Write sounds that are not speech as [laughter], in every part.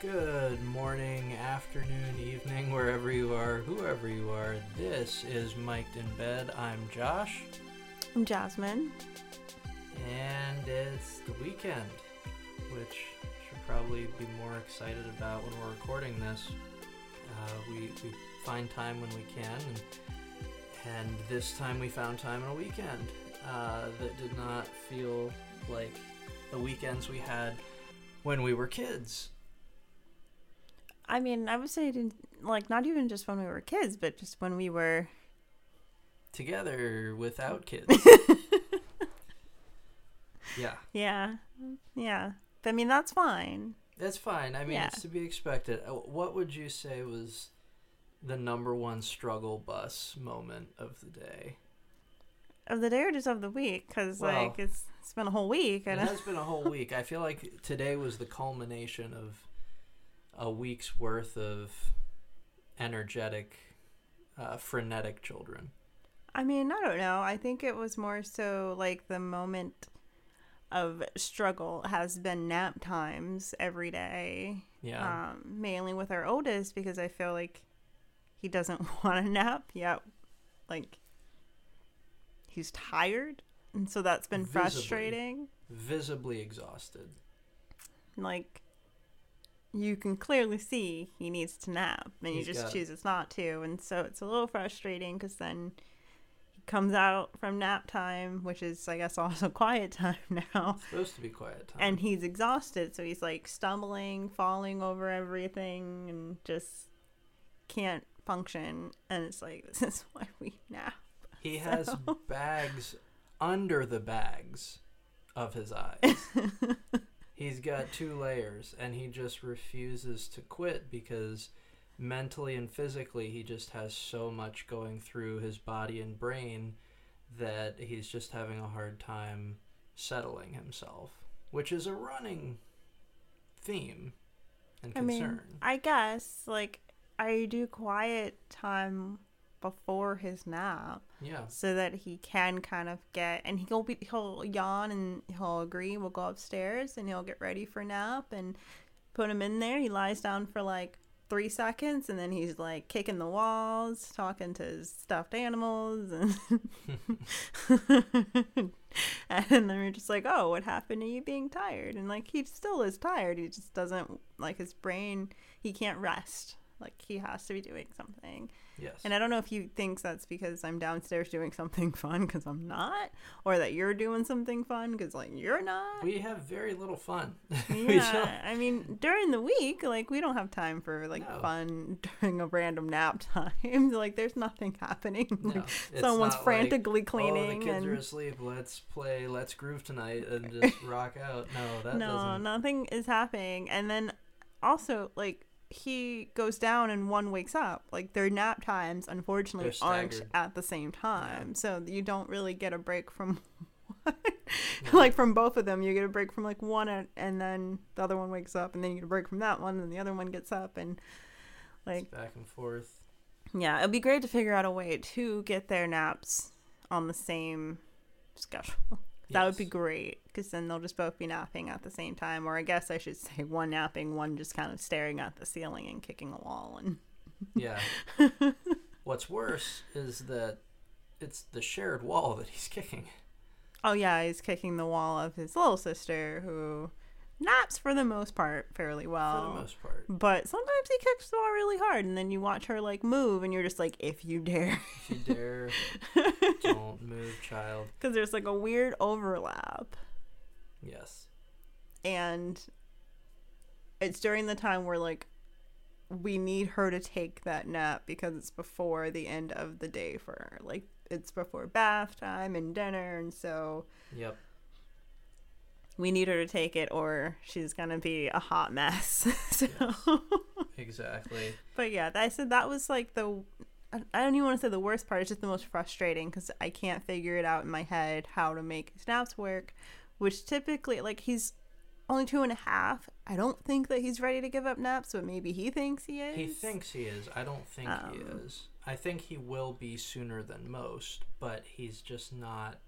Good morning, afternoon, evening, wherever you are, whoever you are. This is Mic'd in Bed. I'm Josh, I'm Jasmine. and it's the weekend, which should probably be more excited about when we're recording this. Uh, we, we find time when we can, and, and this time we found time on a weekend uh, that did not feel like the weekends we had when we were kids. I mean, I would say, like, not even just when we were kids, but just when we were. together without kids. [laughs] yeah, Yeah. Yeah. But I mean, that's fine. that's fine. I mean, Yeah. it's to be expected. Uh, What would you say was the number one struggle bus moment of the day? Of the day or just of the week? Because, Well, like, it's, it's been a whole week. It has been a whole week. I feel like today was the culmination of a week's worth of energetic, uh, frenetic children. I mean, I don't know. I think it was more so like the moment of struggle has been nap times every day. Yeah. Um, mainly with our oldest because I feel like he doesn't [laughs] want a nap yet. Like he's tired, and so that's been Visibly. frustrating. Visibly exhausted. Like you can clearly see he needs to nap, and he just chooses not to, and so it's a little frustrating because then he comes out from nap time, which is I guess [laughs] also quiet time now. Supposed to be quiet time. and he's exhausted so he's like stumbling falling over everything and just can't function and it's like [laughs] this is why we nap He has bags under the bags of his [laughs] eyes. He's got two layers and he just refuses to quit because mentally and physically he just has so much going through his body and brain that he's just having a hard time settling himself, which is a running theme and concern i mean i guess like i do quiet time before his nap yeah. so that he can kind of get and he'll be he'll yawn and he'll agree we'll go upstairs and he'll get ready for nap and put him in there. He lies down for like three seconds and then he's like kicking the walls talking to his stuffed animals and [laughs] and then we're just like oh what happened to you being tired? And like he still is tired he just doesn't like his brain he can't rest like he has to be doing something Yes. and I don't know if he thinks that's because I'm downstairs doing something fun because I'm not, or that you're doing something fun because like you're not. we have very little fun. [laughs] Yeah, I mean during the week, like we don't have time for like No. fun [laughs] during a random nap time. [laughs] like there's nothing happening. No, Like, Someone's not like, frantically Oh, cleaning the kids and are asleep. Let's play. Let's groove tonight and just rock out. No, that no, doesn't. nothing is happening. And then also like he goes down and one wakes up. Like their nap times, unfortunately, They're aren't staggered. at the same time. So you don't really get a break from [laughs] one. No. like from both of them. You get a break from like one, and, and then the other one wakes up, and then you get a break from that one, and the other one gets up, and like back and forth. yeah, it'd be great to figure out a way to get their naps on the same schedule. That would be great because then they'll just both be napping at the same time. Or I guess I should say one napping, one just kind of staring at the ceiling and kicking a wall. And [laughs] Yeah. What's worse is that it's the shared wall that he's kicking. oh yeah, he's kicking the wall of his little sister who naps for the most part fairly well. for the most part. But sometimes he kicks the ball really hard, and then you watch her like move, and you're just like, if you dare, If you dare, [laughs] don't move, child. because there's like a weird overlap. Yes. and it's during the time where like we need her to take that nap because it's before the end of the day for her like it's before bath time and dinner and so Yep. We need her to take it or she's gonna be a hot mess [laughs] so Yes. Exactly. but yeah i said that was like the I I don't even want to say the worst part. It's just the most frustrating because I can't figure it out in my head how to make his naps work. Which typically, like, he's only two and a half. I don't think that he's ready to give up naps, but maybe he thinks he is. He thinks he is. I don't think he Um, is. I think he will be sooner than most, but he's just not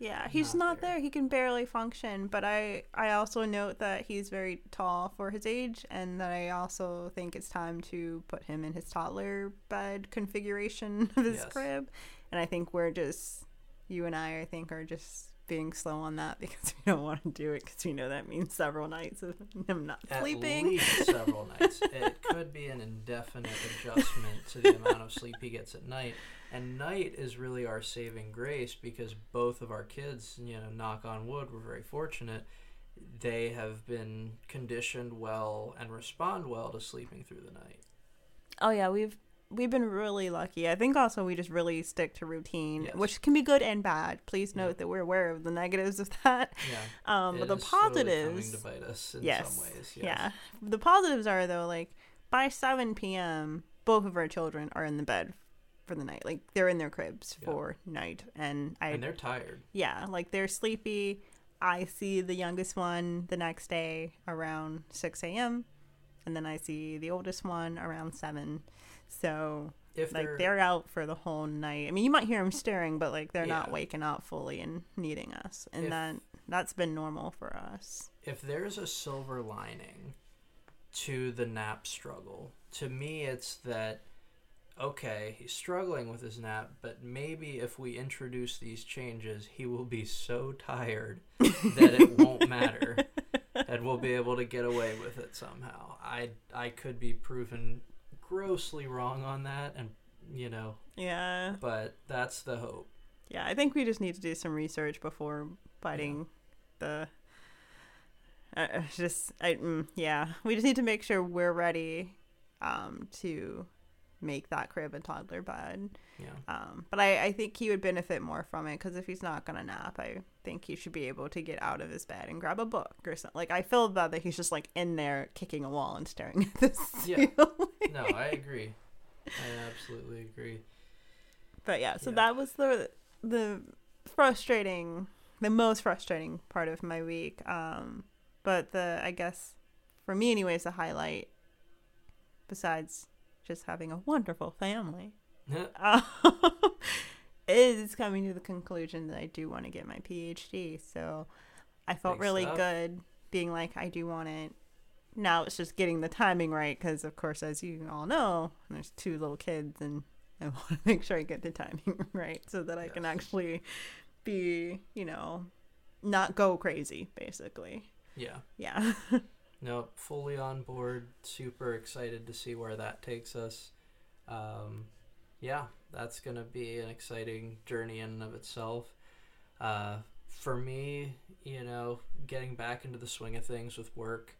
Yeah, he's Not not, there. there. He can barely function. But I, I also note that he's very tall for his age, and that I also think it's time to put him in his toddler bed configuration [laughs] of his Yes. crib. And I think we're just, you and I, I think, are just being slow on that [laughs] because we don't want to do it because we know that means several nights of him not At sleeping. least several nights. [laughs] It could be an indefinite adjustment to the amount of sleep he gets at night. And night is really our saving grace because both of our kids, you know, knock on wood, we're very fortunate. They have been conditioned well and respond well to sleeping through the night. Oh yeah, we've we've been really lucky. I think also we just really stick to routine, Yes. which can be good and bad. Please Yeah. note that we're aware of the negatives of that. Yeah. [laughs] Um, It but the positives, coming to bite us in yes, some ways. Yes. yeah, the positives are though like by seven p.m. both of our children are in the bed for the night. Like they're in their cribs Yeah. for night, and I And they're tired. yeah, like they're sleepy. I see the youngest one the next day around six a.m. and then I see the oldest one around seven. So If like they're, they're out for the whole night. I mean, you might hear them stirring, but like they're not waking up fully and needing us, and If- that that's been normal for us. if there's a silver lining to the nap struggle, to me it's that okay, he's struggling with his nap, but maybe if we introduce these changes, he will be so tired that it won't matter [laughs] and we'll be able to get away with it somehow. I I could be proven grossly wrong on that and you know, Yeah, but that's the hope. yeah. I think we just need to do some research before biting the. Uh, uh, just I mm, yeah, we just need to make sure we're ready, um, to make that crib a toddler bed. Yeah. Um, but I, I think he would benefit more from it because if he's not gonna nap, I think he should be able to get out of his bed and grab a book or something. Like I feel bad that he's just like in there kicking a wall and staring [laughs] at this. Yeah. No, I agree. I absolutely agree. But yeah, so Yeah. that was the the frustrating, the most frustrating part of my week. Um, but the I guess for me, anyways, the highlight, besides just having a wonderful family, [laughs] um, [laughs] is coming to the conclusion that I do want to get my PhD. So I felt Big really stuff. good being like, I do want it. Now it's just getting the timing right because, of course, as you all know, there's two little kids and I [laughs] want to make sure I get the timing right so that I can actually be, you know, not go crazy, basically. Yeah. Yeah. Nope, fully on board. Super excited to see where that takes us. Um, yeah, that's gonna be an exciting journey in and of itself. Uh, for me, you know, getting back into the swing of things with work,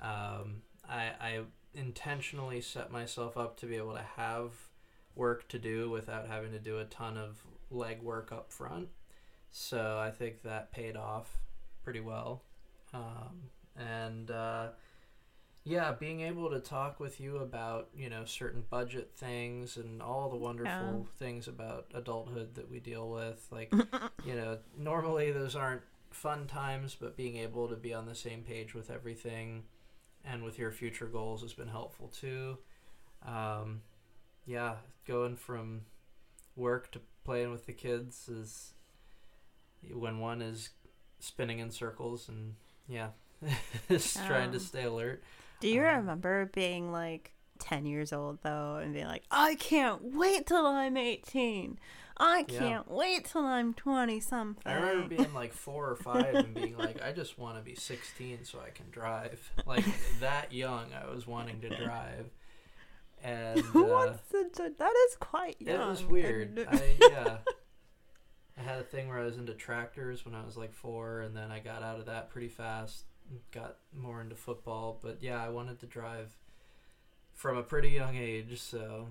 um, I, I intentionally set myself up to be able to have work to do without having to do a ton of legwork up front. So I think that paid off pretty well. Um, and uh, yeah, being able to talk with you about you know certain budget things and all the wonderful things about adulthood that we deal with, like [laughs] you know, normally those aren't fun times, but being able to be on the same page with everything and with your future goals has been helpful too. Um, yeah, going from work to playing with the kids is when one is spinning in circles and yeah, [laughs] just trying to Um, stay alert. Do you Um, remember being like 10 years old though and being like, I can't wait till I'm 18. I can't wait till I'm 20 something. I remember being like four or five and being like, I just want to be 16 so I can drive. [laughs] Like that young, I was wanting to drive. And [laughs] uh, What's the, that is quite it young. was weird. I, yeah. I had a thing where I was into tractors when I was like four, and then I got out of that pretty fast. Got more into football, but yeah, I wanted to drive from a pretty young age, so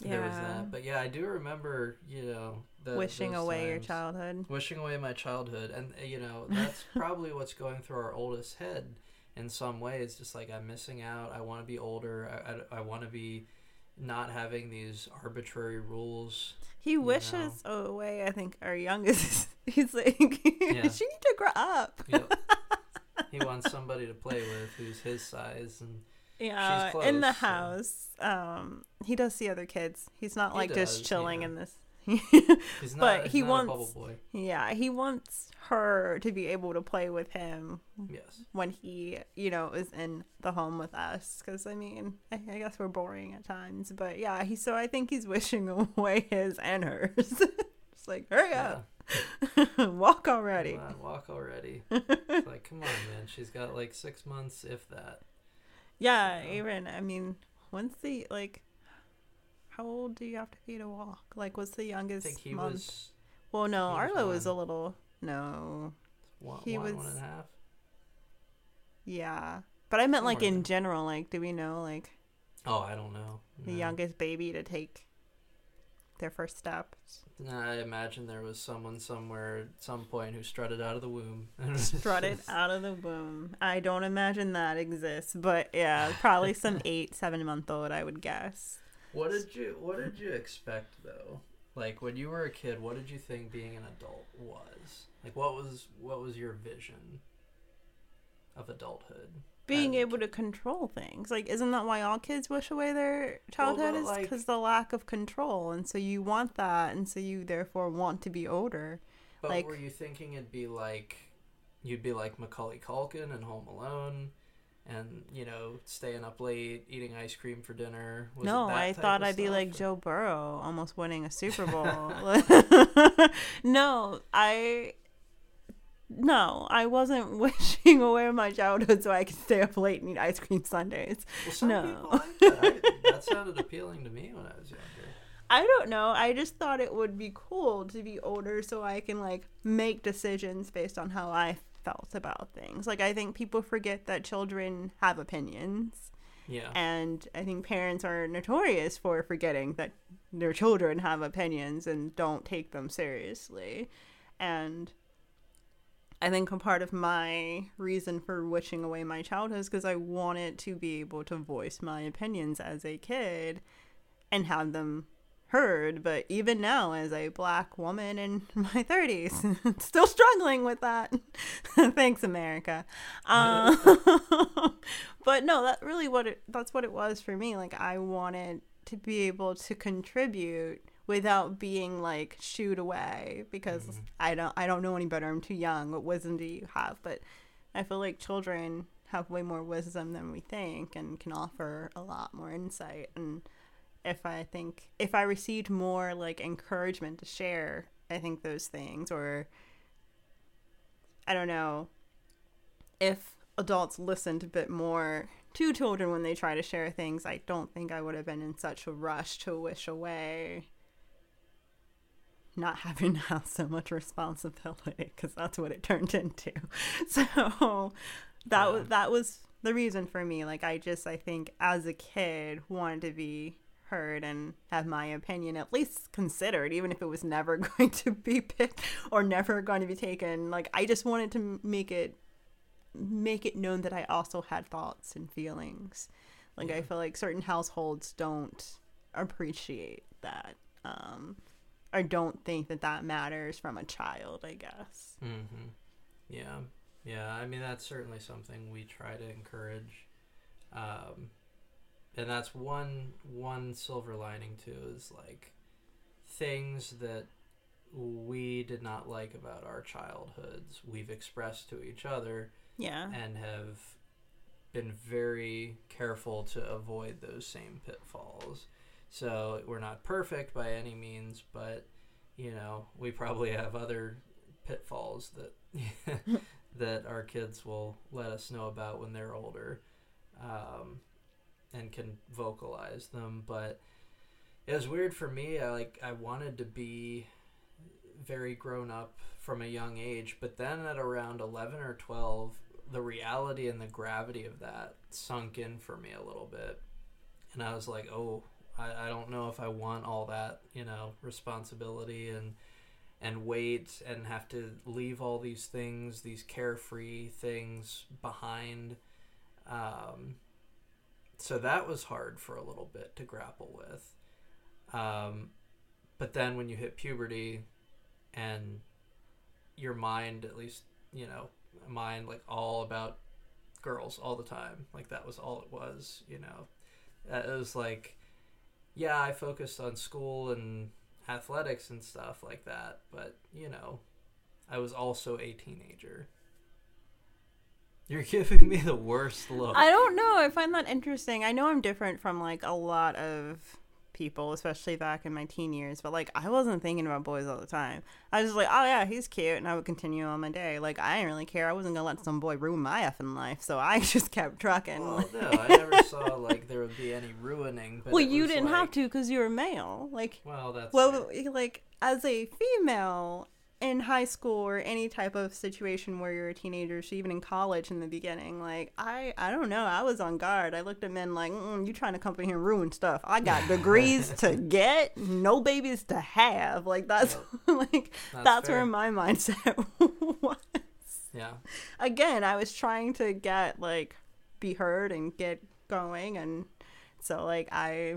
there was that. But yeah, I do remember, you know, the, wishing away your childhood. wishing away my childhood and uh, you know that's [laughs] probably what's going through our oldest head in some ways just like i'm missing out i want to be older i, I, I want to be not having these arbitrary rules He wishes away, I think, our youngest. [laughs] He's like, [laughs] she need to grow up. Yep. He wants somebody to play with who's his size and Yeah, in the so- house, um, he does see other kids. He's not He like does, just chilling yeah. in this [laughs] He's not, But he's he wants- bubble boy. yeah, he wants her to be able to play with him Yes. when he, you know, is in the home with us. Because I mean, I, I guess we're boring at times, but yeah, he. So I think he's [laughs] wishing away his and hers. [laughs] It's like, hurry Yeah. up, [laughs] walk already. Come on, walk already. [laughs] It's like, come on, man. She's got like six months, if that. Yeah, So- even I mean, when's the like? How old do you have to be to walk? Like, what's the youngest I think he month? was well, no, he was Arlo was a little no. one, He one, was- one and a half. Yeah, but I meant like in there. general. Like, do we know like Oh, I don't know. the youngest baby to take their first steps? I imagine there was someone somewhere at some point who strutted out of the womb. [laughs] Strutted out of the womb. I don't imagine that exists, but yeah, probably some [laughs] eight, seven month old, I would guess. What did you What did you expect though? Like when you were a kid, what did you think being an adult was? Like what was what was your vision of adulthood? Being able to control things. Like, isn't that why all kids wish away their childhood? but, is like- because the lack of control. And so you want that. And so you therefore want to be older. But Like- were you thinking it'd be like you'd be like Macaulay Culkin in Home Alone, and you know staying up late eating ice cream for dinner? Was no, I thought I'd be like or- Joe Burrow, almost winning a Super [laughs] Bowl. [laughs] [laughs] no, I. No, I wasn't [laughs] wishing away my childhood so I could stay up late and eat ice cream Sundays. Well, no. like that. I, that sounded appealing to me when I was younger. I don't know. I just thought it would be cool to be older so I can like make decisions based on how I felt about things. Like I think people forget that children have opinions Yeah. and I think parents are notorious for forgetting that their children have opinions and don't take them seriously. And I think a part of my reason for wishing away my childhood is because I wanted to be able to voice my opinions as a kid and have them heard. But even now, as a black woman in [laughs] my 30s, [laughs] still struggling with that. [laughs] Thanks, America. Um, but no, that really what it, that's what it was for me. Like I wanted to be able to contribute without being like shooed away because Mhm. I don't I don't know any better. I'm too young. What wisdom do you have? But I feel like children have way more wisdom than we think and can offer a lot more insight and if I think if I received more like encouragement to share, I think those things or I don't know if adults listened a bit more to children when they try to share things, I don't think I would have been in such a rush to wish away not having [laughs] to have so much responsibility because that's what it turned into. [laughs] So that Yeah. was that was the reason for me. Like I just I think as a kid wanted to be heard and have my opinion at least considered, even if it was never [laughs] going to be picked or never going to be taken. Like I just wanted to make it make it known that I also had thoughts and feelings. Like I feel like certain households don't appreciate that. Um, or don't think that that matters from a child, I guess. Mm-hmm. Yeah, yeah. I mean, that's certainly something we try to encourage, um, and that's one one silver lining too is like things that we did not like about our childhoods. We've expressed to each other Yeah. and have been very careful to avoid those same pitfalls. So we're not perfect by any means, but you know, we probably have other pitfalls that [laughs] that our kids will let us know about when they're older, um, and can vocalize them. But it was weird for me. I like I wanted to be very grown up from a young age, but then at around eleven or twelve, the reality and the gravity of that sunk in for me a little bit, and I was like, oh. I, I don't know if I want all that, you know, responsibility and and wait and have to leave all these things, these carefree things behind. Um, so that was hard for a little bit to grapple with. Um, but then when you hit puberty and your mind, at least, you know, mind like all about girls all the time, like that was all it was, you know. It was like, yeah, I focused on school and athletics and stuff like that. But you know, I was also a teenager. You're [laughs] giving me the worst look. I don't know. I find that interesting. I know I'm different from like a lot of people, especially back in my teen years, but like I wasn't thinking about boys all the time. I was just like, oh yeah, he's cute, and I would continue on my day. Like I didn't really care. I wasn't gonna let some boy ruin my effing life, so I [laughs] just kept trucking. Well, no, [laughs] I never saw like there would be any ruining. But well, you didn't have to because you were male. Like, Well, that's well, fair. like as a female in high school or any type of situation where you're a teenager, so even in college in the beginning, like I, I don't know, I was on guard. I looked at men like, mm, you trying to come in here and ruin stuff. I got [laughs] degrees to get, no babies to have. Like that's [laughs] like That's that's, where my mindset [laughs] was. yeah. Again, I was trying to get like be heard and get going, and so like I,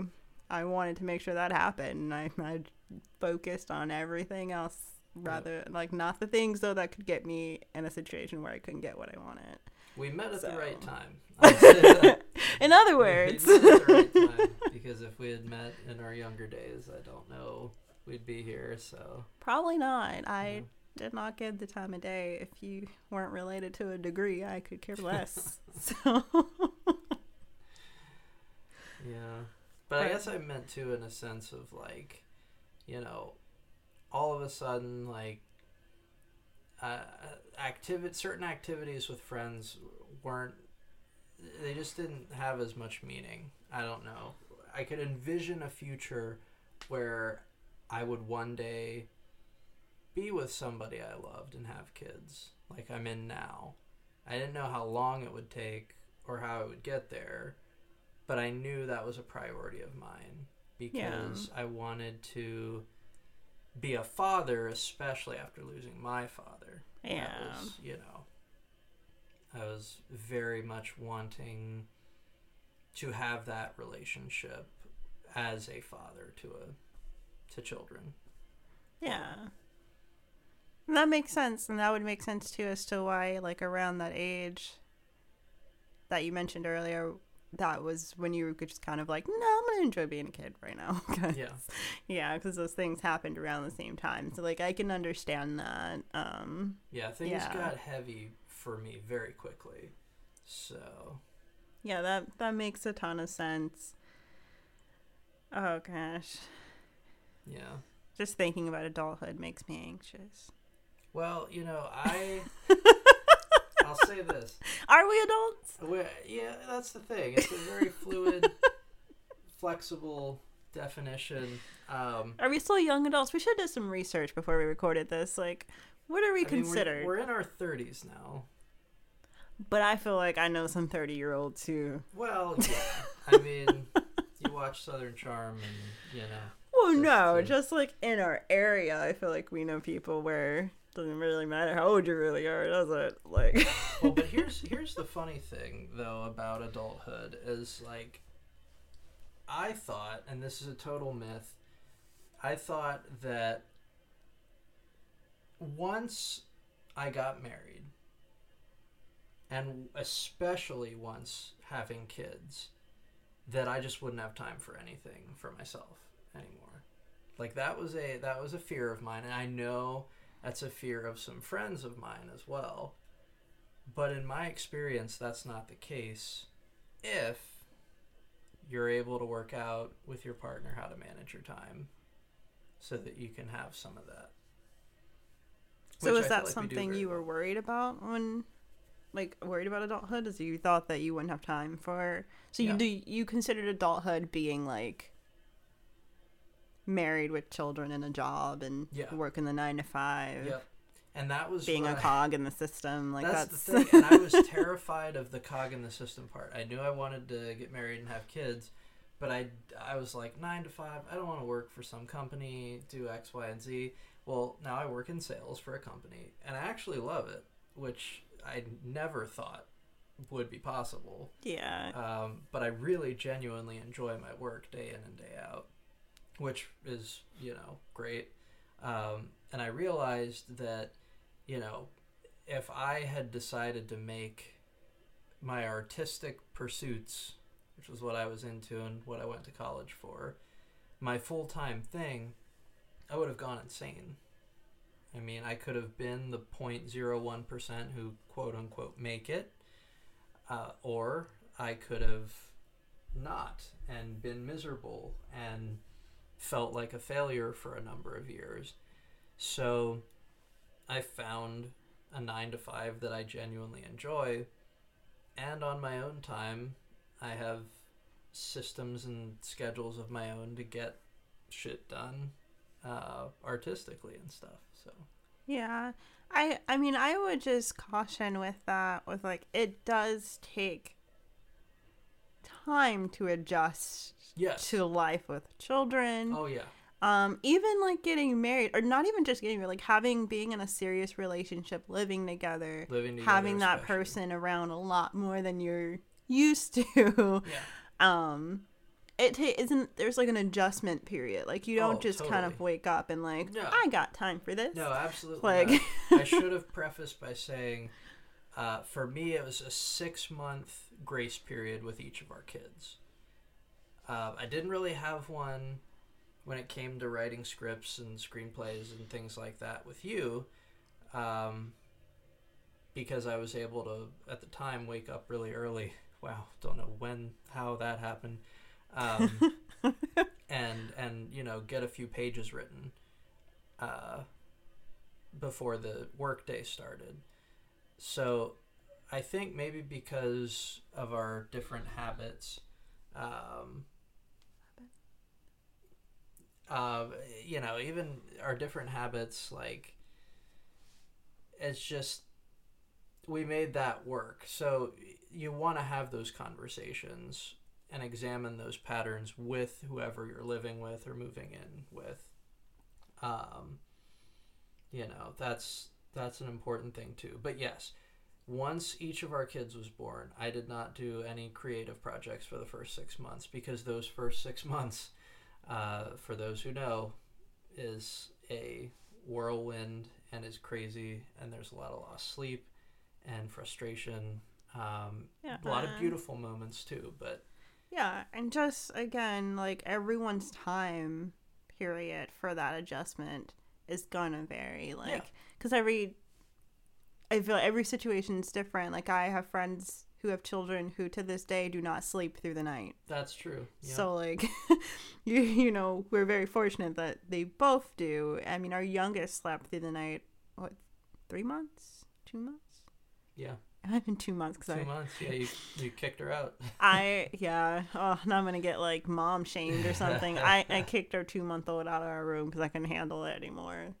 I wanted to make sure that happened. And I, I focused on everything else rather like not the things though that could get me in a situation where I couldn't get what I wanted. We met at the right time. [laughs] I'll say that. In other words, met at the right time because if we had met in our younger days, I don't know we'd be here. So probably not. I Yeah. did not give the time of day. If you weren't related to a degree, I could care [laughs] less. so yeah, but I guess I meant too in a sense of like, you know, all of a sudden like, uh, activity certain activities with friends weren't. They just didn't have as much meaning. I don't know. I could envision a future where I would one day be with somebody I loved and have kids, like I'm in now. I didn't know how long it would take or how I would get there, but I knew that was a priority of mine because I wanted to be a father, especially after losing my father. Yeah, was, you know, I was very much wanting to have that relationship as a father to a to children. yeah. That makes sense, and that would make sense too as to why, like around that age that you mentioned earlier, that was when you were just kind of like, no, I'm gonna enjoy being a kid right now. [laughs] 'Cause- Yeah. yeah, because those things happened around the same time. So like, I can understand that. Um, Yeah, things Yeah. got heavy for me very quickly. So, yeah, that that makes a ton of sense. Oh gosh, yeah. just thinking about adulthood makes me anxious. Well, you know, I [laughs] I'll say this. [laughs] Are we adults? we yeah, that's the thing. It's a very [laughs] fluid, flexible definition. Um, Are we still young adults? We should do some research before we recorded this. Like, what are we I mean, we're- considered? we're, in our 30s now. But I feel like I know some thirty-year-olds who. Well, yeah. [laughs] I mean, you watch Southern Charm and, you know. Well, Just, no, just like in our area, I feel like we know people where doesn't really matter how old you really are, does it? Like, [laughs] Well, but [laughs] here's here's the funny thing though about adulthood is like I thought, and this is a total myth, I thought that once I got married, and especially once having kids, that I just wouldn't have time for anything for myself anymore. Like that was a that was a fear of mine, and I know that's a fear of some friends of mine as well. But in my experience, that's not the case if you're able to work out with your partner how to manage your time so that you can have some of that. so Which is I that like something you were worried about when, like, worried about adulthood? Is you thought that you wouldn't have time for? So you Yeah. do you considered adulthood being like married with children and a job and Yeah. working the nine to five, Yep. And that was being a cog in the system? Like that's, that's, the thing. And I was [laughs] terrified of the cog in the system part. I knew I wanted to get married and have kids, but I, I was like nine to five. I don't want to work for some company, do X, Y, and Z. Well, now I work in sales for a company, and I actually love it, which I never thought would be possible. yeah. Um, but I really genuinely enjoy my work day in and day out, which is, you know, great. Um, and I realized that, you know, if I had decided to make my artistic pursuits, which was what I was into and what I went to college for, my full time thing, I would have gone insane. I mean, I could have been the 0.01% who quote unquote make it, uh, or I could have not and been miserable and felt like a failure for a number of years. So I found a nine to five that I genuinely enjoy, and on my own time, I have systems and schedules of my own to get shit done uh, artistically and stuff. So Yeah. I I mean I would just caution with that with like it does take time to adjust yes, to life with children. oh yeah, Um even like getting married or not even just getting married like having being in a serious relationship, living together, living together, having that especially. person around a lot more than you're used to. Yeah, [laughs] um it ta- isn't there's like an adjustment period. Like you don't Oh, just kind of wake up and like No. I got time for this. no, absolutely. Like-. [laughs] I should have prefaced by saying, uh, for me, it was a six month grace period with each of our kids. Uh, I didn't really have one when it came to writing scripts and screenplays and things like that with you, um, because I was able to at the time wake up really early. [laughs] Wow, don't know when how that happened, um, [laughs] and and you know get a few pages written uh, before the workday started. So I think maybe because of our different habits, um, uh, you know, even our different habits, like it's just we made that work. So you want to have those conversations and examine those patterns with whoever you're living with or moving in with. Um, you know, that's that's an important thing too. But yes, once each of our kids was born, I did not do any creative projects for the first six months because those first six [laughs] months, uh, for those who know, is a whirlwind and is crazy, and there's a lot of lost sleep and frustration. Um, Yeah. a lot of beautiful moments too, but Yeah, and just again, like everyone's time period for that adjustment is gonna vary. Like, because every, I feel every situation is different. Like, I have friends who have children who to this day do not sleep through the night. that's true. Yeah. So, like, [laughs] you you know, we're very fortunate that they both do. I mean, our youngest slept through the night. What, three months? Two months? yeah, have been two months because two I months. Yeah, you, you kicked her out. [laughs] I yeah. Oh, now I'm gonna get like mom shamed or [laughs] something. I I kicked our two month old out of our room because I couldn't handle it anymore.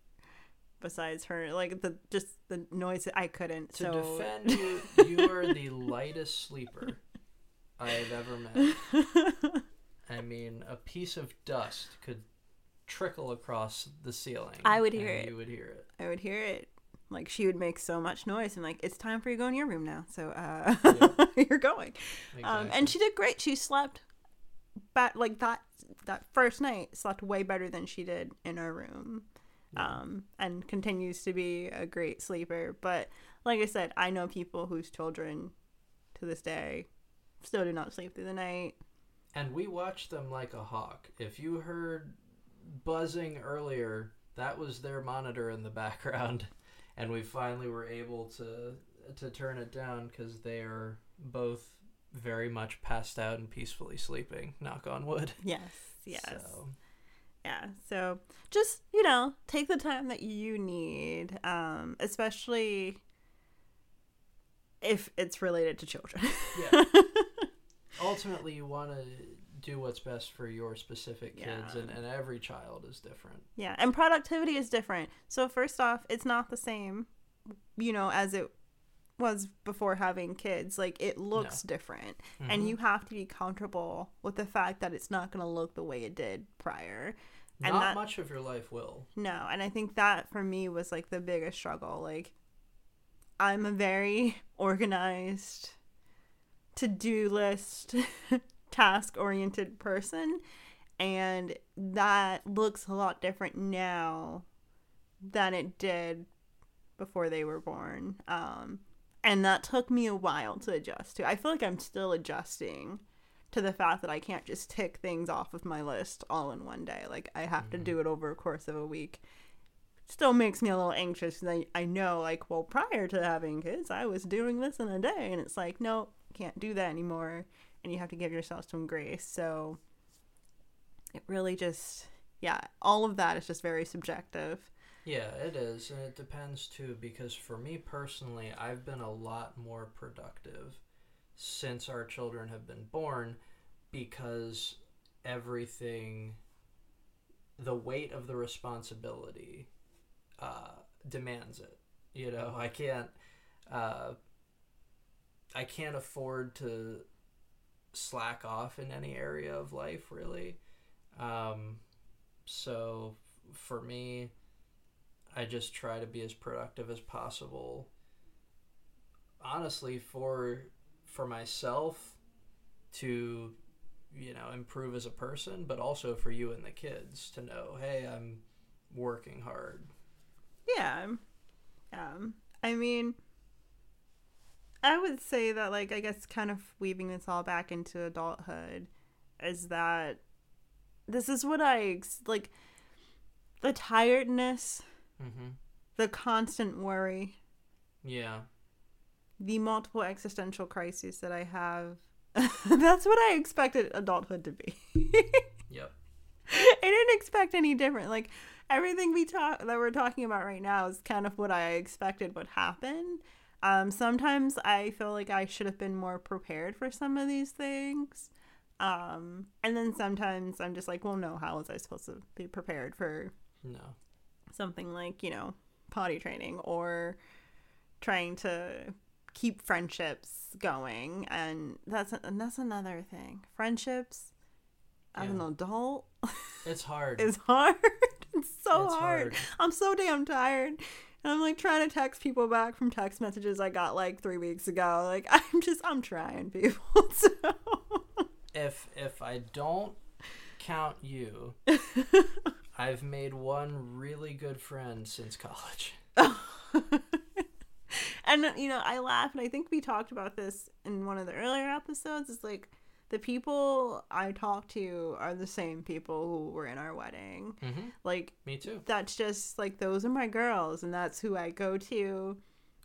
Besides her, like the just the noise, I couldn't. To so defend [laughs] you, you are the lightest sleeper I have ever met. [laughs] I mean, a piece of dust could trickle across the ceiling. I would hear it. You would hear it. I would hear it. Like she would make so much noise, and like it's time for you to go in your room now. So uh, [laughs] you're going. Um, and she did great. She slept, but like that that first night slept way better than she did in her room. Um, and continues to be a great sleeper. But like I said, I know people whose children to this day still do not sleep through the night. And we watch them like a hawk. If you heard buzzing earlier, that was their monitor in the [laughs] background, and we finally were able to to turn it down because they are both very much passed out and peacefully sleeping. Knock on wood. Yes, yes, So, yeah. So just you know, take the time that you need, um, especially if it's related to children. yeah. [laughs] Ultimately, you want to do what's best for your specific kids, Yeah. and, and every child is different. Yeah, and productivity is different. So first off, it's not the same, you know, as it was before having kids. Like it looks different, and Mhm. you have to be comfortable with the fact that it's not going to look the way it did prior. And Not that much of your life will. no, and I think that for me was like the biggest struggle. Like I'm a very [laughs] organized, to-do list, [laughs] task-oriented person, and that looks a lot different now than it did before they were born. Um, and that took me a while to adjust to. I feel like I'm still adjusting to the fact that I can't just tick things off of my list all in one day. Like I have to Mhm. do it over a course of a week. Still makes me a little anxious because I, I know, like, well, prior to having kids, I was doing this in a day. And it's like, no, can't do that anymore. And you have to give yourself some grace. So it really just, yeah, all of that is just very subjective. Yeah, it is, and it depends too because for me personally, I've been a lot more productive since our children have been born because everything the weight of the responsibility uh, demands it. You know, I can't uh, I can't afford to slack off in any area of life really. Um, so for me, I just try to be as productive as possible. Honestly, for for myself to you know improve as a person, but also for you and the kids to know, hey, I'm working hard. Yeah. Um, I mean, I would say that, like, I guess kind of weaving this all back into adulthood is that this is what I, like, the tiredness, Mm-hmm. the constant worry, Yeah. the multiple existential crises that I have. [laughs] That's what I expected adulthood to be. [laughs] Yep. I didn't expect any different. Like everything we talk that we're talking about right now is kind of what I expected would happen. Um, sometimes I feel like I should have been more prepared for some of these things. Um, and then sometimes I'm just like, well, no, how was I supposed to be prepared for No. Something like, you know, potty training or trying to keep friendships going and that's and that's another thing. Friendships as an adult It's hard. [laughs] it's hard. [laughs] it's so It's hard. hard. I'm so damn tired. And I'm like trying to text people back from text messages I got like three weeks ago. Like [laughs] I'm just I'm trying people. So if if I don't count you, I've made one really good friend since college. [laughs] [laughs] and you know, I laugh and I think we talked about this in one of the earlier episodes. It's like the people I talk to are the same people who were in our wedding. Mm-hmm. Like Me too. that's just like those are my girls and that's who I go to.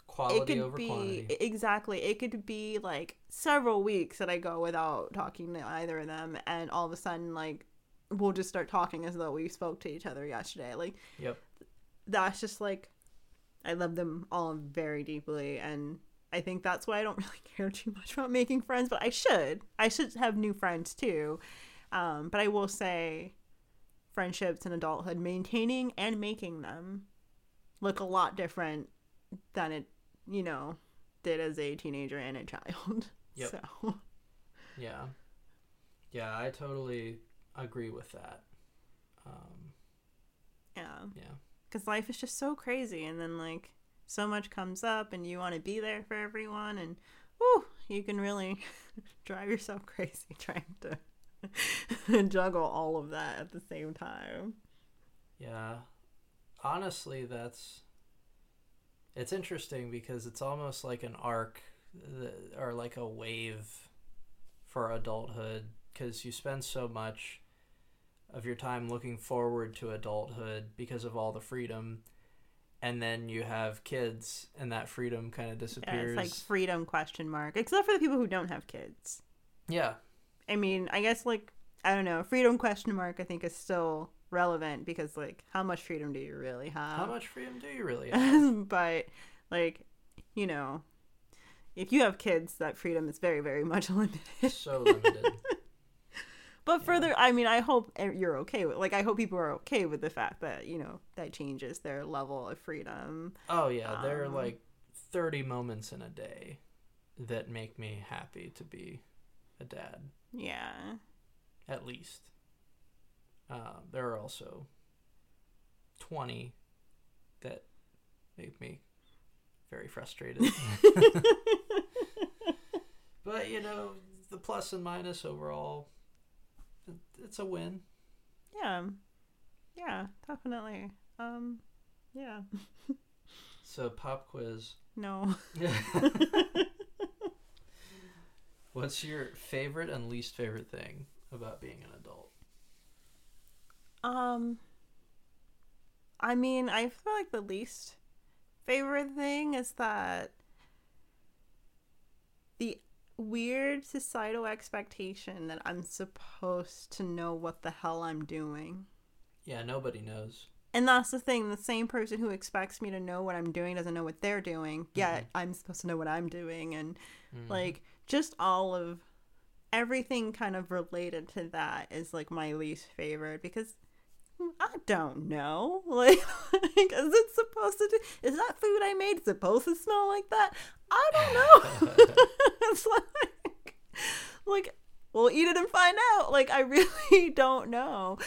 Quality it could over be quantity. exactly it could be like several weeks that i go without talking to either of them and all of a sudden like we'll just start talking as though we spoke to each other yesterday like Yep. that's just like i love them all very deeply and i think that's why i don't [laughs] really care too much about making friends but i should i should have new friends too um, but i will say friendships in adulthood maintaining and making them look a lot different than it you know did as a teenager and a child [laughs] Yep. so Yeah. Yeah, I totally agree with that. Um, yeah yeah. because life is just so crazy and then like so much comes up and you want to be there for everyone and whew, you can really [laughs] drive yourself [laughs] crazy [laughs] trying to juggle all of that at the same time Yeah. Honestly, that's it's interesting because it's almost like an arc or like a wave for adulthood because you spend so much of your time looking forward to adulthood because of all the freedom and then you have kids and that freedom kind of yeah disappears. it's like freedom question mark except for the people who don't have kids yeah. i mean i guess like i don't know freedom question mark i think is still relevant because like how much freedom do you really have How much freedom do you really [laughs] have? but like you know if you have kids that freedom is very very much [laughs] limited so limited. But Yeah. further i mean i hope you're okay with like i hope people are okay with the fact that you know that changes their level of freedom Oh yeah, there are Um, like 30 moments in a day that make me happy to be a dad, yeah at least. Uh, there are also 20 that make me very frustrated. [laughs] but you know, the plus and minus overall, it's a win. yeah yeah definitely um yeah So pop quiz. no [laughs] What's your favorite and least favorite thing about being an adult? Um, I mean, I feel like the least favorite thing is that the weird societal expectation that I'm supposed to know what the hell I'm doing. Yeah, nobody knows. And that's the thing, the same person who expects me to know what I'm doing doesn't know what they're doing, yet I'm supposed to know what I'm doing. And Mhm. like, just all of everything kind of related to that is like my least favorite because I don't know. Like, [laughs] like is it supposed to do? Is that food I made supposed to smell like that? I don't know. [laughs] it's like, like, we'll eat it and find out. Like, I [laughs] really don't know.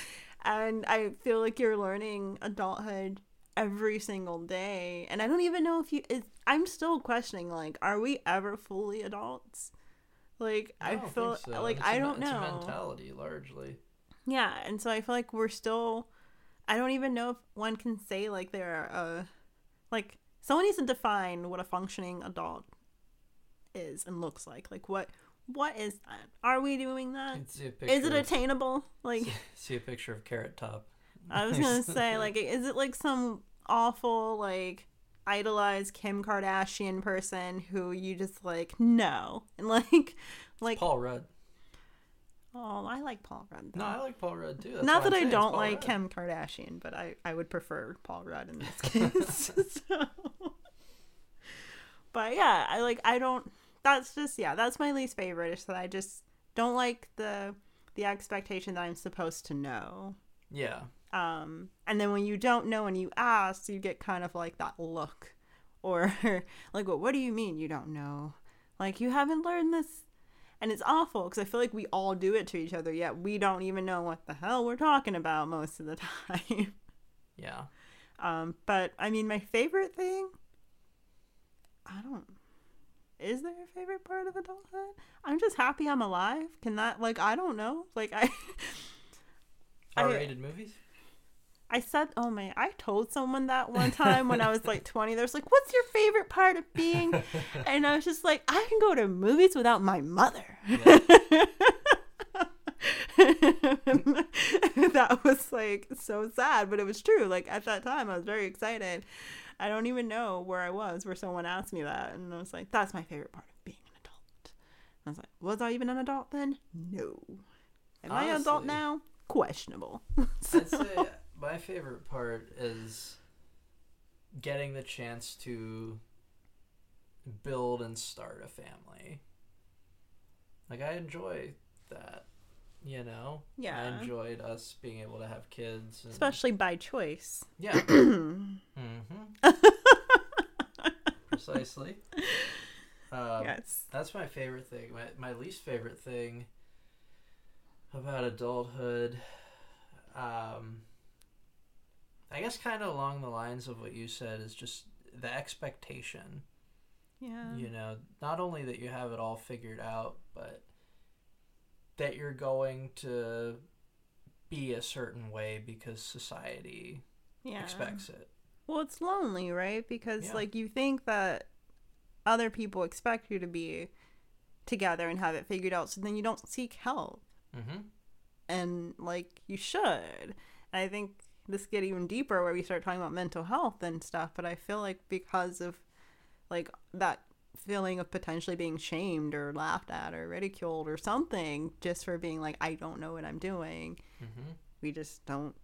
And I feel like you're learning adulthood every single day. And I don't even know if you, is, I'm still questioning, like, are we ever fully adults? Like, I, don't feel so. like It's I a don't me- know. Mentality, largely. Yeah, and so I feel like we're still. I don't even know if one can say like they're uh, like someone needs to define what a functioning adult is and looks like. Like what what is that? Are we doing that? A Is it of- attainable? Like see, [laughs] see a picture of Carrot Top. I was gonna [laughs] say, like is it like some awful like idolized Kim Kardashian person who you just like no and like [laughs] like Paul Rudd. Oh I like Paul Rudd. No. I like Paul Rudd too. That's Not that I saying don't like Rudd. Kim Kardashian, but I, I would prefer Paul Rudd in this [laughs] case. so. But yeah, I like I don't that's just yeah, that's my least favorite is that I just don't like the the expectation that I'm supposed to know. Yeah. Um and then when you don't know and you ask, you get kind of like that look or [laughs] like what what do you mean you don't know? Like you haven't learned this and it's awful because I feel like we all do it to each other, yet we don't even know what the hell we're talking about most of the [laughs] time. Yeah. Um, but I mean, my favorite thing, I don't. Is there a favorite part of adulthood? I'm just happy I'm alive. Can that like I don't know. Like I, [laughs] I- R-rated movies. I said, oh man, I told someone that one time when I was like 20. There's like, what's your favorite part of being? [laughs] And I was just like, I can go to movies without my mother. [laughs] that was like so sad, but it was true. Like at that time, I was very excited. I don't even know where I was where someone asked me that, and I was like, "That's my favorite part of being an adult." I was like, "Was I even an adult then? No. Am I an adult now? Questionable." [laughs] I'd say my favorite part is getting the chance to build and start a family. Like I enjoy that, you know. Yeah. I enjoyed us being able to have kids. And, Especially by choice. yeah. [clears throat] mm-hmm. [laughs] Precisely. Um, yes. That's my favorite thing. My my least favorite thing about adulthood, um, I guess, kind of along the lines of what you said, is just the expectation. Yeah. You know, not only that you have it all figured out, but that you're going to be a certain way because society Yeah. expects it. Well, it's lonely, right? Because Yeah. like you think that other people expect you to be together and have it figured out, so then you don't seek help, Mm-hmm. and like you should. And I think this get even deeper where we start talking about mental health and stuff. But I feel like because of like that feeling of potentially being shamed or laughed at or ridiculed or something just for being like I don't know what I'm doing. Mm-hmm. we just don't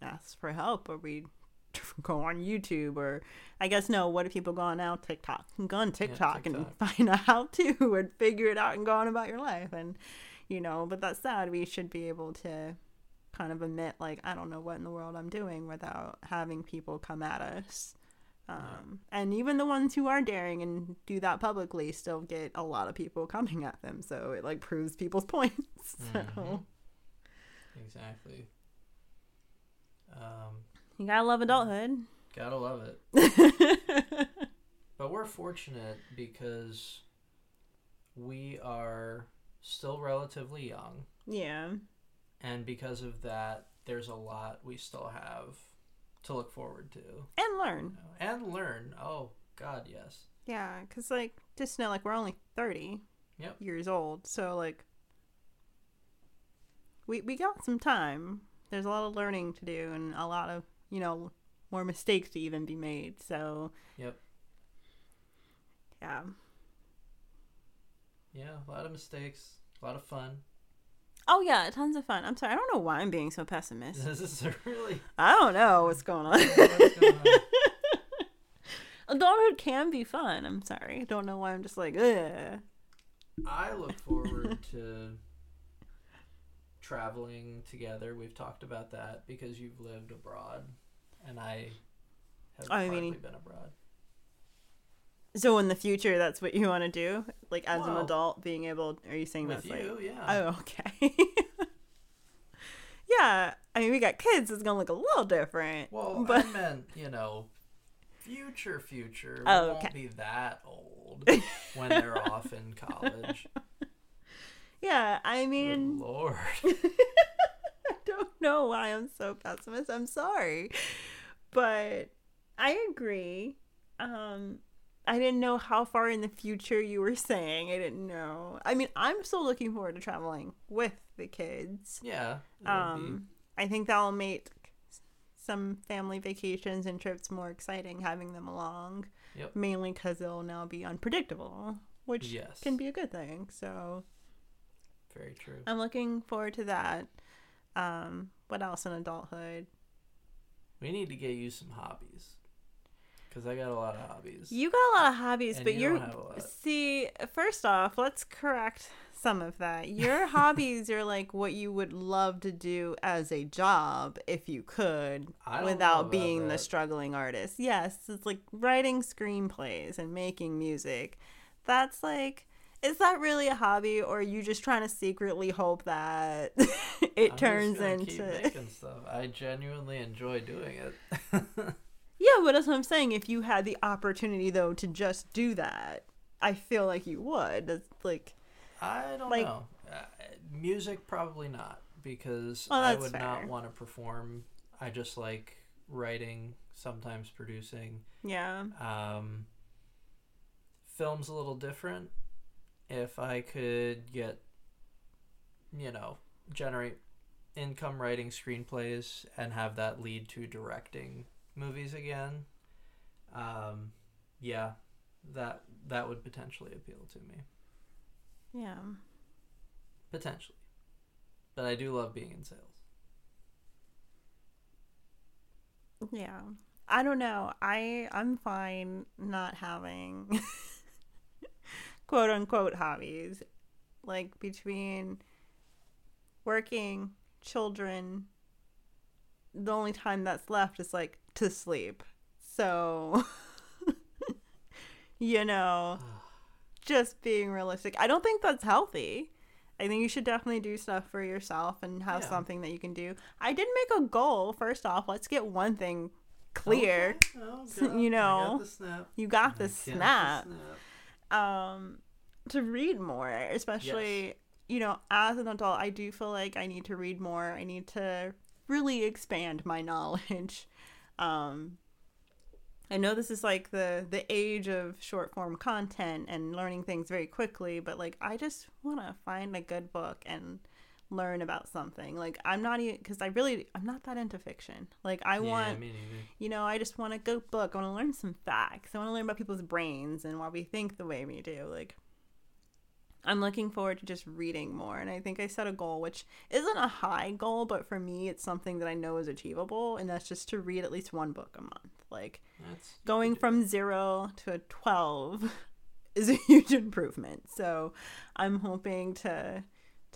ask for help or we [laughs] go on YouTube or I guess no, what if people go on now TikTok? Go on TikTok, and TikTok. [laughs] find out how to and figure it out and go on about your life and you know, but that's sad. We should be able to kind of admit like I don't know what in the world I'm doing without having people come at us. Um, and even the ones who are daring and do that publicly still get a lot of people coming at them. So it like proves people's [laughs] points. So Mhm. Exactly. Um, you gotta love adulthood. gotta love it. [laughs] But we're fortunate because we are still relatively young, yeah. And because of that, there's a lot we still have to look forward to And learn. you know, and learn. Oh God, yes. Yeah, because, like, just know, like, we're only 30. Yep. years old. So like we we got some time. There's a lot of learning to do and a lot of, you know, more mistakes to even be made. So Yep. yeah. Yeah, a lot of mistakes, a lot of fun. Oh yeah, tons of fun. I'm sorry. I don't know why I'm being so pessimistic. This is [laughs] really I don't know what's going on. what's going on. [laughs] Adulthood can be fun. I'm sorry. I don't know why I'm just like, ugh. I look forward to traveling together. We've talked about that because you've lived abroad, and I have oh, I hardly mean- been abroad. So in the future, that's what you want to do, like as an adult, being able. Are you saying that's like? you, yeah. Oh, okay. [laughs] yeah, I mean, we got kids. It's gonna look a little different. well, but I meant you know, future, future. We Oh, won't be that old [laughs] when they're off in college. yeah, I Good mean, Lord. [laughs] I don't know why I'm so pessimist. I'm sorry, but I agree. Um, I didn't know how far in the future you were saying. I didn't know. I mean, I'm still looking forward to traveling with the kids. Yeah. Um, I think that'll make some family vacations and trips more exciting having them along. Yep. Mainly because they'll now be unpredictable, which Yes. can be a good thing. So very true. I'm looking forward to that. Um, what else in adulthood? We need to get you some hobbies. Because I got a lot of hobbies. You got a lot of hobbies, And but you you're don't have a lot. see. First off, let's correct some of that. Your [laughs] hobbies are like what you would love to do as a job if you could, I don't know without being the struggling artist. Yes, it's like writing screenplays and making music. That's like. Is that really a hobby, or are you just trying to secretly hope that [laughs] it I'm turns into? making stuff. I genuinely enjoy doing it. [laughs] Yeah, but that's what I'm saying. If you had the opportunity though to just do that, I feel like you would. That's like I don't Like- know. Uh, music, probably not, because Well, I would fair. not want to perform. I just like writing, sometimes producing. yeah. Um, film's a little different. If I could get, you know, generate income writing screenplays and have that lead to directing movies again, um, yeah, that that would potentially appeal to me. Yeah. Potentially. But I do love being in sales. Yeah. I don't know. I I'm fine not having [laughs] quote unquote hobbies. Like between working, children, the only time that's left is like to sleep. So [laughs] you know, just being realistic. I don't think that's healthy. I think you should definitely do stuff for yourself and have Yeah. something that you can do. I did make a goal. First off, let's get one thing clear. Okay. Oh, you know, got. You got the got the snap. snap. Um, to read more, especially you know, as an adult, I do feel like I need to read more. I need to really expand my [laughs] knowledge. Um, I know this is like the the age of short form content and learning things very quickly, but like I just want to find a good book and learn about something. Like I'm not even because I really I'm not that into fiction. Like I yeah, want you know, I just want a good book. I want to learn some facts. I want to learn about people's brains and why we think the way we do. Like, I'm looking forward to just reading more. And I think I set a goal, which isn't a high goal, but for me, it's something that I know is achievable. And that's just to read at least one book a month. Like, That's going from zero to a 12 [laughs] is a huge improvement. So I'm hoping to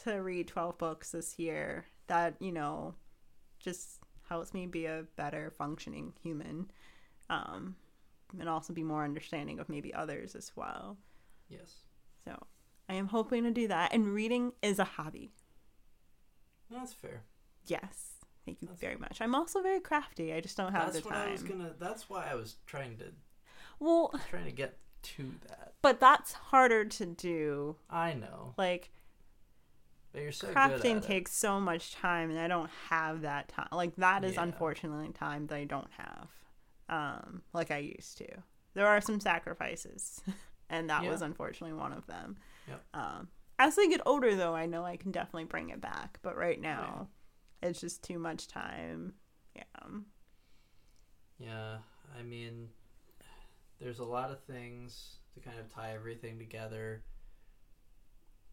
to read 12 books this year that, you know, just helps me be a better functioning human. Um and also be more understanding of maybe others as well. yes. So I am hoping to do that. And reading is a hobby. That's fair. Yes. Thank you That's very much. I'm also very crafty. I just don't have That's the what I was time. gonna. That's why I was trying to Well, trying to get to that. but that's harder to do. I know, Like but you're so good crafting at it. takes so much time and i don't have that time like that is Yeah. unfortunately time that i don't have um like i used to there are some sacrifices [laughs] and that Yeah. was unfortunately one of them. Yep. Um, as I get older, though, I know I can definitely bring it back, but right now, it's just too much time. Yeah. Yeah, I mean, there's a lot of things to kind of tie everything together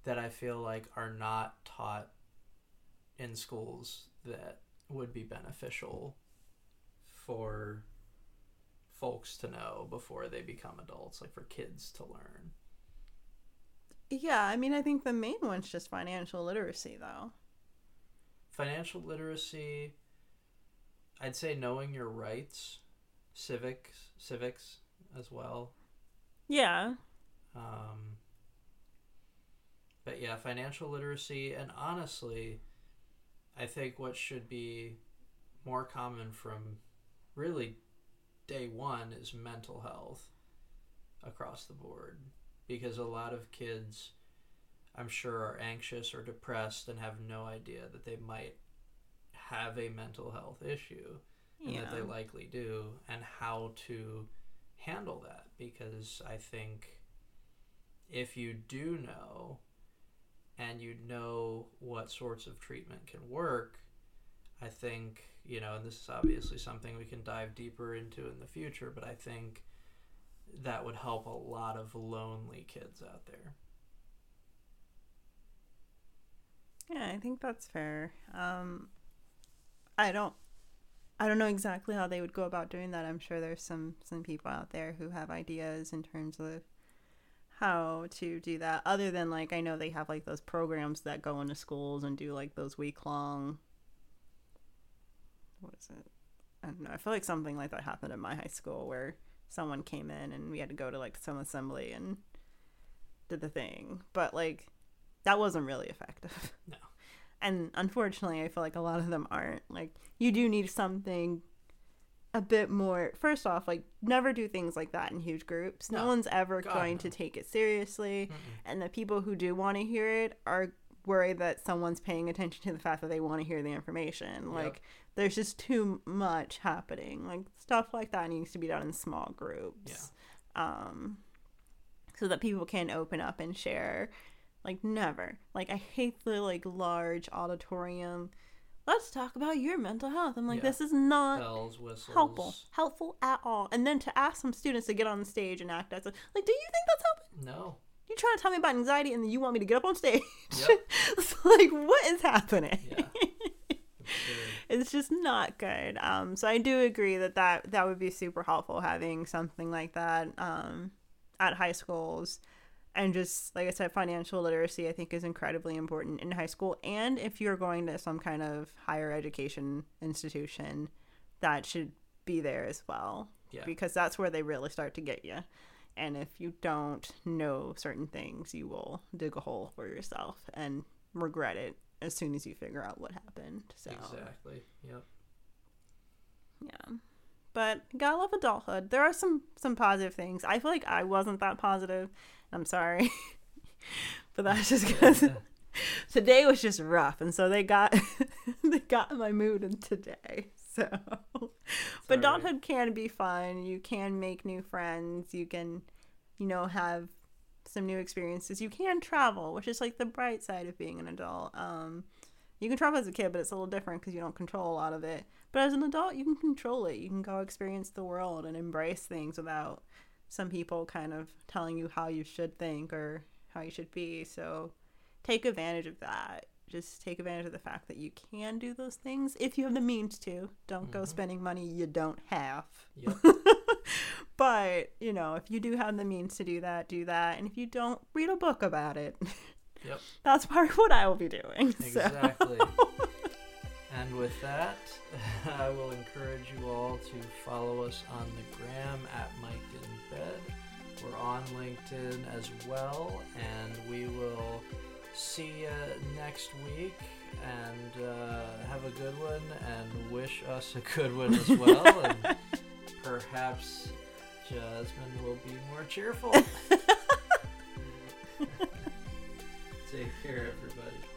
that I feel like are not taught in schools that would be beneficial for folks to know before they become adults, like for kids to learn. Yeah, I mean, I think the main one's just financial literacy, though. Financial literacy, I'd say knowing your rights, civics, civics as well. Yeah. Um, but yeah, financial literacy, and honestly, I think what should be more common from really day one is mental health across the board. Because a lot of kids, I'm sure, are anxious or depressed and have no idea that they might have a mental health issue and Yeah. that they likely do, and how to handle that. Because I think if you do know and you know what sorts of treatment can work, I think, you know, and this is obviously something we can dive deeper into in the future, but I think that would help a lot of lonely kids out there. Yeah, I think that's fair. Um, I don't, I don't know exactly how they would go about doing that. I'm sure there's some some people out there who have ideas in terms of how to do that. Other than like, I know they have like those programs that go into schools and do like those week long. What is it? I don't know. I feel like something like that happened in my high school where someone came in and we had to go to like some assembly and did the thing, but like that wasn't really effective. [laughs] No. And unfortunately, I feel like a lot of them aren't. Like, you do need something a bit more. First off, like, never do things like that in huge groups. No, No. one's ever God, going no. to take it seriously. Mm-mm. And the people who do want to hear it are worried that someone's paying attention to the fact that they want to hear the information. Yep. Like, there's just too much happening. Like, stuff like that needs to be done in small groups. Um, so that people can open up and share. Like never. Like I hate the like large auditorium. Let's talk about your mental health. I'm like, Yeah. this is not Bells, helpful, helpful at all. And then to ask some students to get on the stage and act as a, like, do you think that's helping? No. You trying to tell me about anxiety and then you want me to get up on stage? Yep. [laughs] it's like, what is happening? Yeah. [laughs] It's just not good. Um, so I do agree that that that would be super helpful having something like that um, at high schools, and just like I said, financial literacy I think is incredibly important in high school, and if you're going to some kind of higher education institution, that should be there as well, Yeah. because that's where they really start to get you. And if you don't know certain things, you will dig a hole for yourself and regret it as soon as you figure out what happened. So Exactly. Yep. yeah. But gotta love adulthood. There are some some positive things. I feel like I wasn't that positive. I'm sorry. [laughs] but that's just because [laughs] today was just rough and so they got [laughs] they got my mood in today. So [laughs] but adulthood can be fun. You can make new friends. You can, you know, have some new experiences. You can travel, which is like the bright side of being an adult. Um, you can travel as a kid, but it's a little different because you don't control a lot of it. But as an adult, you can control it. You can go experience the world and embrace things without some people kind of telling you how you should think or how you should be. So take advantage of that. Just take advantage of the fact that you can do those things if you have the means to. Don't go Mhm. spending money you don't have. Yep. [laughs] but, you know, if you do have the means to do that, do that. And if you don't, read a book about it. Yep. [laughs] That's part of what I will be doing. So. Exactly. [laughs] and with that, I will encourage you all to follow us on the gram at Mic'd In Bed. We're on LinkedIn as well, and we will see you next week. And uh, have a good one, and wish us a good one as well. and [laughs] perhaps Jasmine will be more cheerful. [laughs] Take care, everybody.